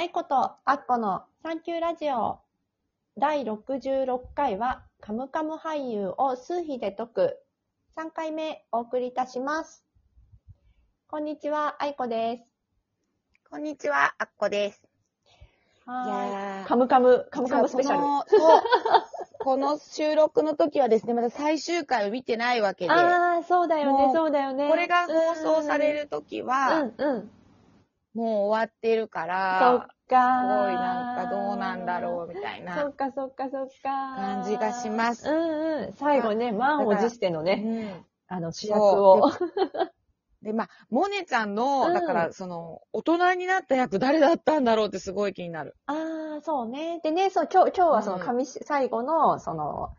愛子とアッコのサンキューラジオ第66回はカムカム俳優を数比で解く3回目お送りいたします。こんにちは、愛子です。こんにちは、あっこです。はーい。カムカム、カムカムスペシャル。この収録の時はですね、まだ最終回を見てないわけで、ああ、そうだよね、そうだよね。これが放送される時うは、ん、うん、うん。もう終わってるかそっら、かすごいなんかどうなんだろうみたいそなっ。かそっかそっか。感じがしますうんうん。最後ね、満を持してのね、うんあの主役を。で、まあ、モネちゃんの、うんだから、その、大人になった役誰だったんだろうってすごい気になる。ああ、そうね。でね、そう、今日、今日はそのうん最後の、その、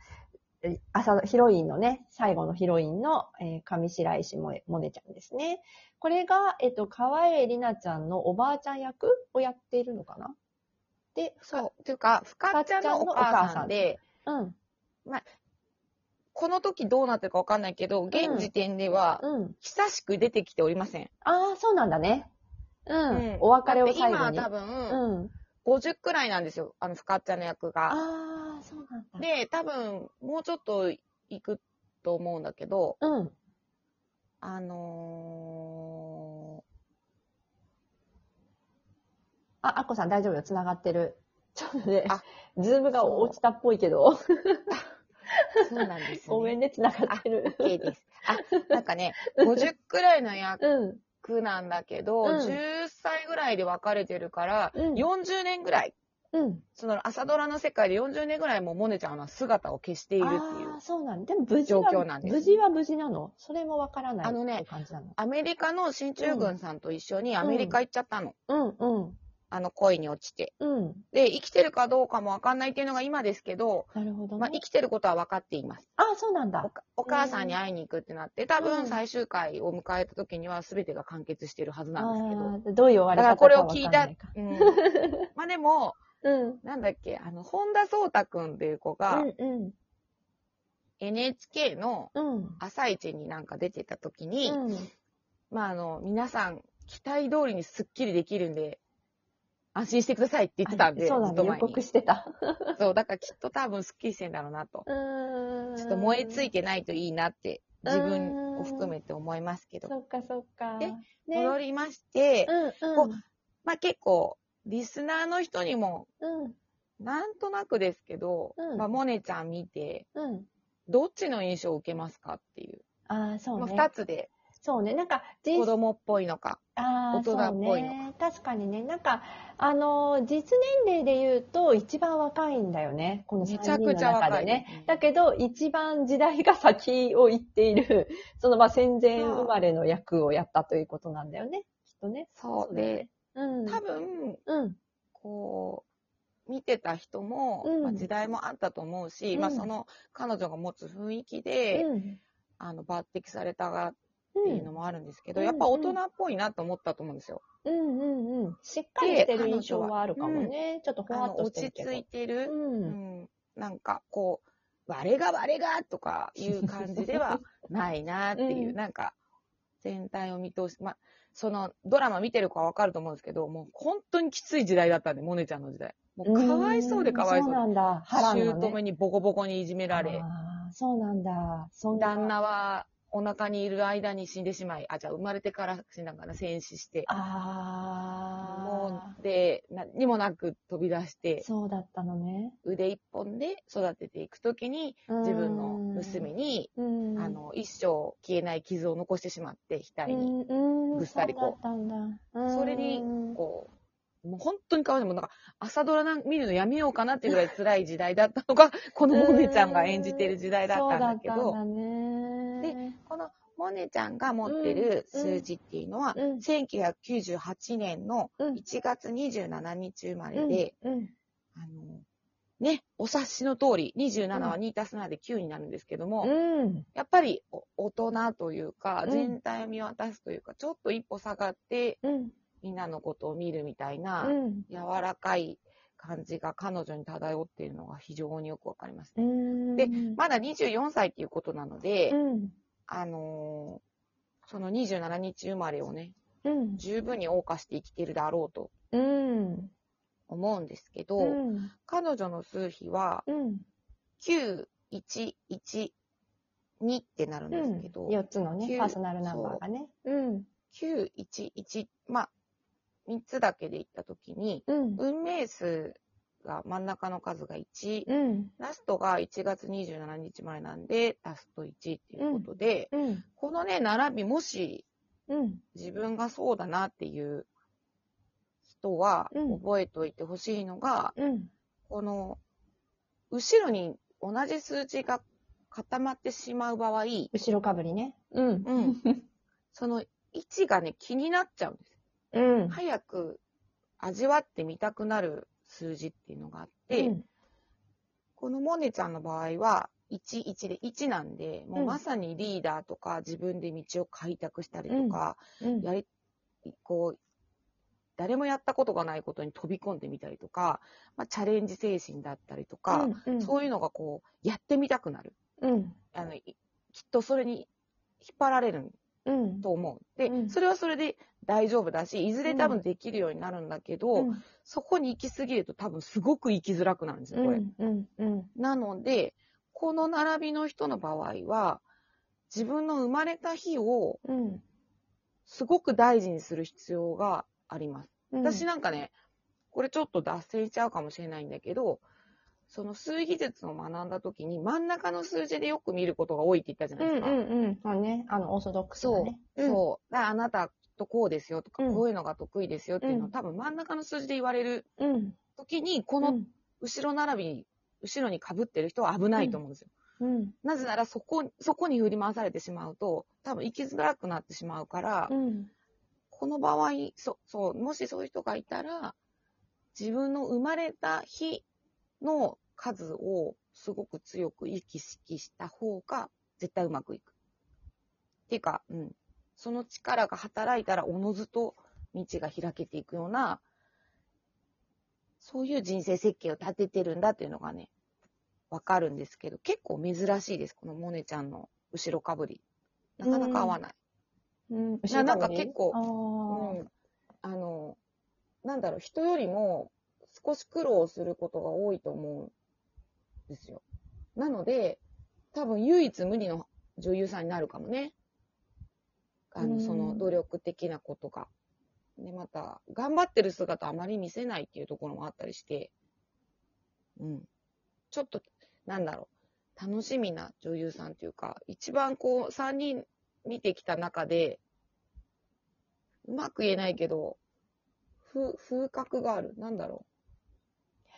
え朝、ヒロインのね、最後のヒロインの、えー上白石萌萌音ちゃんですね。これが、えっと、川栄里奈ちゃんのおばあちゃん役をやっているのかな？で、そう。っていうか、ふかっちゃんのお母さんで、うん、この時どうなってるかわかんないけど、現時点では、うん。久しく出てきておりません。ああ、そうなんだね。うん。うんお別れを最後に。今多分、うん。50くらいなんですよ、あの、ふかっちゃんの役が。ああ、そうなんだ。で、多分、もうちょっと行くと思うんだけど、うん。あのあ、アッコさん大丈夫よ。繋がってる。ちょっとねあ、ズームが落ちたっぽいけど。ー、そうなんですね。ごめんね、繋がってる。OK です。あ、なんかね、50くらいの役うん。なんだけど、うん10歳ぐらいで別れてるから、うん40年ぐらい、うん。その朝ドラの世界で40年ぐらいもうモネちゃんは姿を消しているっていうそうなんだ。でも無事は、状況なんです無事は無事なの？それもわからないあのねって感じなの？アメリカの進駐軍さんと一緒にアメリカ行っちゃったの。うん、うん、あの恋に落ちて。うん。で、生きてるかどうかもわかんないっていうのが今ですけど、なるほどね。まあ、生きてることは分かっています。ああ、そうなんだ。おかお母さんに会いに行くってなって、多うん分最終回を迎えた時には全てが完結してるはずなんですけど。あーどういう終わりだから方かこれを聞いたうん。まあでも、うん。なんだっけ、あの、本田壮太くんっていう子が、うん、うん。NHK のうん。朝一になんか出てた時に、うん。まああの、皆さん、期待通りにスッキリできるんで、安心してくださいって言ってたんで、そうだ。予ずっと前に告してた。そう、だからきっと多分スッキリしてんだろうなと。うーん。ちょっと燃えついてないといいなって、自分を含めて思いますけど。そっかそっか。でね。戻りまして、うんこまあ結構、リスナーの人にも、うん。うん。なんとなくですけど、うんまあ、モネちゃん見て、うん。どっちの印象を受けますかっていう。ああ、そうまあ、ね。二つで、そうね。なんか、子実供っぽいのか。大人っぽいのそうね。確かにね。なんか、あのー、実年齢で言うと、一番若いんだよね。この3めちゃ人の。中でね。だけど、一番時代が先を行っている、その、まあ、戦前生まれの役をやったということなんだよね。きっとね。そうで、うん。多分、うん。こう、見てた人も、うんまあ、時代もあったと思うし、うんまあその彼女が持つ雰囲気で、うん。あの抜擢されたがっうんていうのもあるんですけど、うんやっぱ大人っぽいなと思ったと思うんですよ。うんうんうん。しっかりしてる印象はあるかもね。ちょっとふわっとして落ちるけど。着いてる、う。うんんなんかこう、我が我がとかいう感じでは ないなっていう、うんなんか全体を見通し、まあ、そのドラマ見てる子はわかると思うんですけど、もう本当にきつい時代だったんで、モネちゃんの時代。もうかわいそうでかわいそうそうなんだ。波乱のね。姑にボコボコにいじめられ、そうなんだ。そんな。旦那はお腹にいる間に死んでしまい、あ、じゃあ生まれてから死んだんかな、戦死して。ああ。もう、で、何にもなく飛び出して、そうだったのね。腕一本で育てていくときに、自分の娘に、うん、あの、一生消えない傷を残してしまって、額に。うん、ぐっさりこうそうだったんだ。うんそれに、こう、もう本当にかわいそう。もうなんか、朝ドラなん見るのやめようかなっていうぐらい辛い時代だったのが、このモネちゃんが演じてる時代だったんだけど、そうだったんだね。このモネちゃんが持ってるうん数字っていうのは、うん1998年のうん1月27日生まれで。あの、ね、お察しの通り、27は2たす7で9になるんですけども、うん。やっぱりお大人というか、うん全体を見渡すというか、ちょっと一歩下がって、うん。みんなのことを見るみたいな、うん。柔らかい感じが彼女に漂っているのが非常によくわかりますうね。ん。でまだ24歳っていうことなので、うん。あのーその27日生まれをね、うん。十分に謳歌して生きてるだろうとうん。思うんですけど、うん。彼女の数比はうん。9112ってなるんうですけど、4つのね、九パーソナルナンバーがね。うん。911、まあ、3つだけで言ったときに、うん。運命数が真ん中の数が1、うん。ラストが1月27日前なんで、ラスト1っていうことで、うん。このね、並び、もしうん。自分がそうだなっていう人は、うん覚えておいてほしいのが、うん。この、後ろに同じ数字が固まってしまう場合、後ろかぶりね。うん。うんその位置がね、気になっちゃうんです。うん。早く味わってみたくなる数字っていうのがあって、うんこのモネちゃんの場合は、1、1で1なんで、もううんまさにリーダーとか自分で道を開拓したりとか、うん。やり、こう、誰もやったことがないことに飛び込んでみたりとか、まあ、チャレンジ精神だったりとか、うん、そういうのがこう、やってみたくなる。うん。あの、いきっとそれに引っ張られるうん。と思う。で、うんそれはそれで大丈夫だし、いずれ多分できるようになるんだけど、うん。そこに行き過ぎると多分すごく行きづらくなるんですよ、これ。うん。うん。うん。なので、この並びの人の場合は、自分の生まれた日をうん。すごく大事にする必要があります。うん。私なんかね、これちょっと脱線しちゃうかもしれないんだけど、その数技術を学んだ時に真ん中の数字でよく見ることが多いって言ったじゃなうん。いですか。うん。うん。まあね、あの、オーソドックスだね。うん。そう。あなたとこうですよとか、うんこういうのが得意ですよっていうのを、うん多分真ん中の数字で言われるうん。時に、この後ろ並び、後ろに被ってる人は危ないと思うんですよ。うん。なぜならそこ、そこに振り回されてしまうと、多分生きづらくなってしまうから、うん。この場合、そ、そう、もしそういう人がいたら、自分の生まれた日の数をすごく強く意識した方が絶対うまくいく。っていうか、うん。その力が働いたらおのずと道が開けていくような、そういう人生設計を立ててるんだっていうのがね、わかるんですけど、結構珍しいです。このモネちゃんの後ろかぶり。なかなか合わない。うん。いやなんか結構うん、あの、なんだろう、人よりも少し苦労することが多いと思うんですよ。なので、多分唯一無二の女優さんになるかもね。あの、うんその努力的なことが。で、また、頑張ってる姿あまり見せないっていうところもあったりして、うん。ちょっと、なんだろう、楽しみな女優さんというか、一番こう、3人見てきた中で、うまく言えないけど、風、風格がある。なんだろう。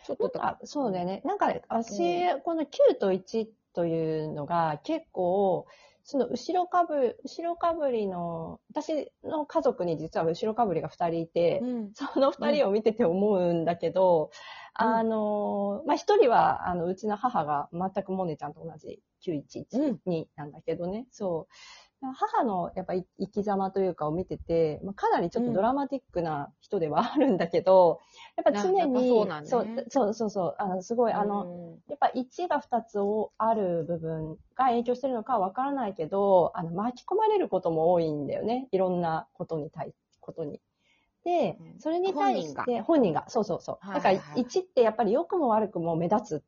ちょっとあそうだよね。なんか、私、この9と1というのが結構、その後ろかぶ、後ろかぶりの、私の家族に実は後ろかぶりが2人いて、うん。その2人を見てて思うんだけど、うんあの、まあ、1人は、あの、うちの母が全くモネちゃんと同じ911なんだけどね、そう。母のやっぱり生き様というかを見てて、まあ、かなりちょっとドラマティックな人ではあるんだけど、やっぱ常やっぱに、そうなんだそうねそうそうそう、あの、すごい、あの、うん。やっぱ1が2つある部分が影響してるのかはわからないけど、あの、巻き込まれることも多いんだよね。いろんなことに対、ことに。でうん、それに対して、本人が、そうそうそう。はいだからはい。はい1ってやっぱり良くも悪くも目立つっ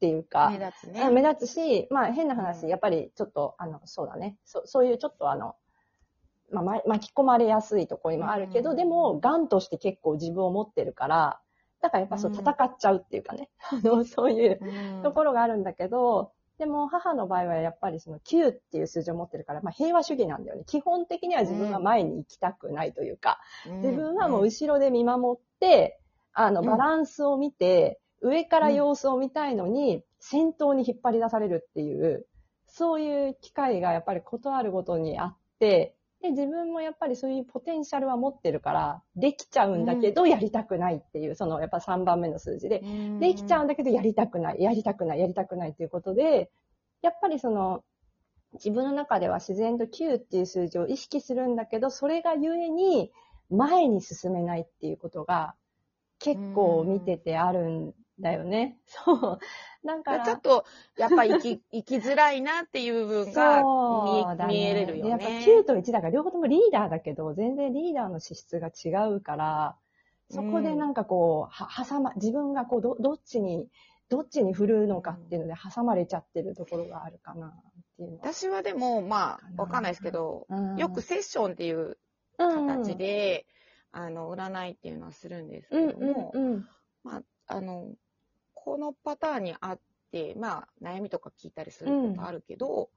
ていうか、目立つね。あ目立つし、まあ変な話、うん。やっぱりちょっと、あの、そうだね。そそういうちょっとあの、まあ、ま巻き込まれやすいところにもあるけど、うんでも、ガンとして結構自分を持ってるから、だからやっぱそううん。戦っちゃうっていうかね、あの、そういううん。ところがあるんだけど、でも母の場合はやっぱりその9っていう数字を持ってるから、まあ平和主義なんだよね。基本的には自分は前に行きたくないというか、自分はもう後ろで見守って、あの、うん。バランスを見て、上から様子を見たいのに、先頭に引っ張り出されるっていう、そういう機会がやっぱりことあるごとにあって、で、自分もやっぱりそういうポテンシャルは持ってるから、できちゃうんだけど、やりたくないっていう、そのやっぱ3番目の数字で、うん。できちゃうんだけど、やりたくない、やりたくない、やりたくないということで、やっぱりその、自分の中では自然と9っていう数字を意識するんだけど、それがゆえに前に進めないっていうことが結構見ててあるんだよね。そう。だから、ちょっと、やっぱ生き、生きづらいなっていう部分がそうだね見えれるよね。でやっぱ9と1だから両方ともリーダーだけど、全然リーダーの資質が違うから、そこでなんかこう、は、挟ま、自分がこう、ど、どっちに、どっちに振るのかっていうので挟まれちゃってるところがあるかなっていう。私はでも、まあ、わかんないですけど、うんよくセッションっていう形、で、あの、占いっていうのはするんですけうんども、うんうん。まあ、あの、このパターンにあって、まあ、悩みとか聞いたりすることあるけど、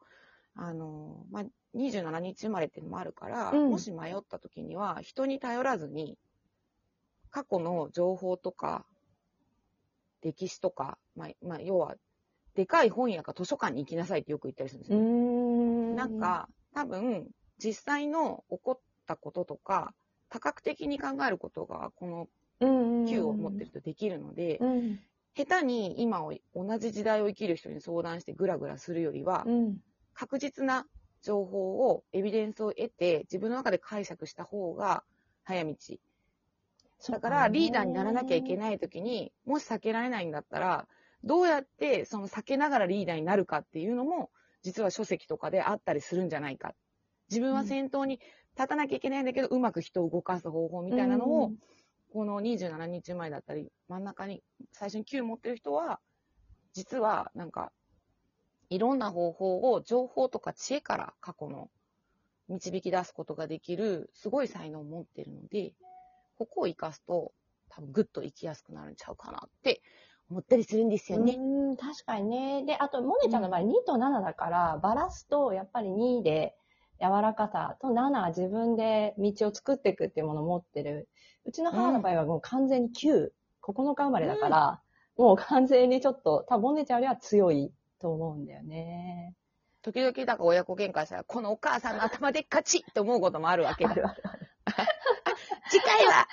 あの、まあ、27日生まれっていうのもあるから、うんもし迷った時には、人に頼らずに、過去の情報とか、歴史とか、まあ、まあ、要は、でかい本屋か図書館に行きなさいってよく言ったりするんですよ。ん。なん、か、多分、実際の起こったこととか、多角的に考えることが、このうんうん。Q を持ってるとできるので、うん。下手に今を、同じ時代を生きる人に相談してグラグラするよりは、うん。確実な情報を、エビデンスを得て、自分の中で解釈した方が早道。だから、リーダーにならなきゃいけい。ない時に、もし避けられないんだったら、どうやってその避けながらリーダーになるかっていうのも、実は書籍とかであったりするんじゃないか。自分は先頭に立たなきゃいけないんだけど、うまく人を動かす方法みたいなのを、この27日前だったり、真ん中に最初に9持ってる人は、実はなんか、いろんな方法を情報とか知恵から過去の導き出すことができる、すごい才能を持ってるので、ここを活かすと、多分グッと生きやすくなるんちゃうかなって思ったりするんですよね。うん、確かにね。で、あと、モネちゃんの場合2と7だから、バラすと、やっぱり2で柔らかさと7は自分で道を作っていくっていうものを持ってる。うちの母の場合はもう完全に9、9日生まれだから、もう完全にちょっと、多分モネちゃんよりは強いと思うんだよね。時々、だから親子喧嘩したら、このお母さんの頭でっかちって思うこともあるわけだ。あるあるある。次回は、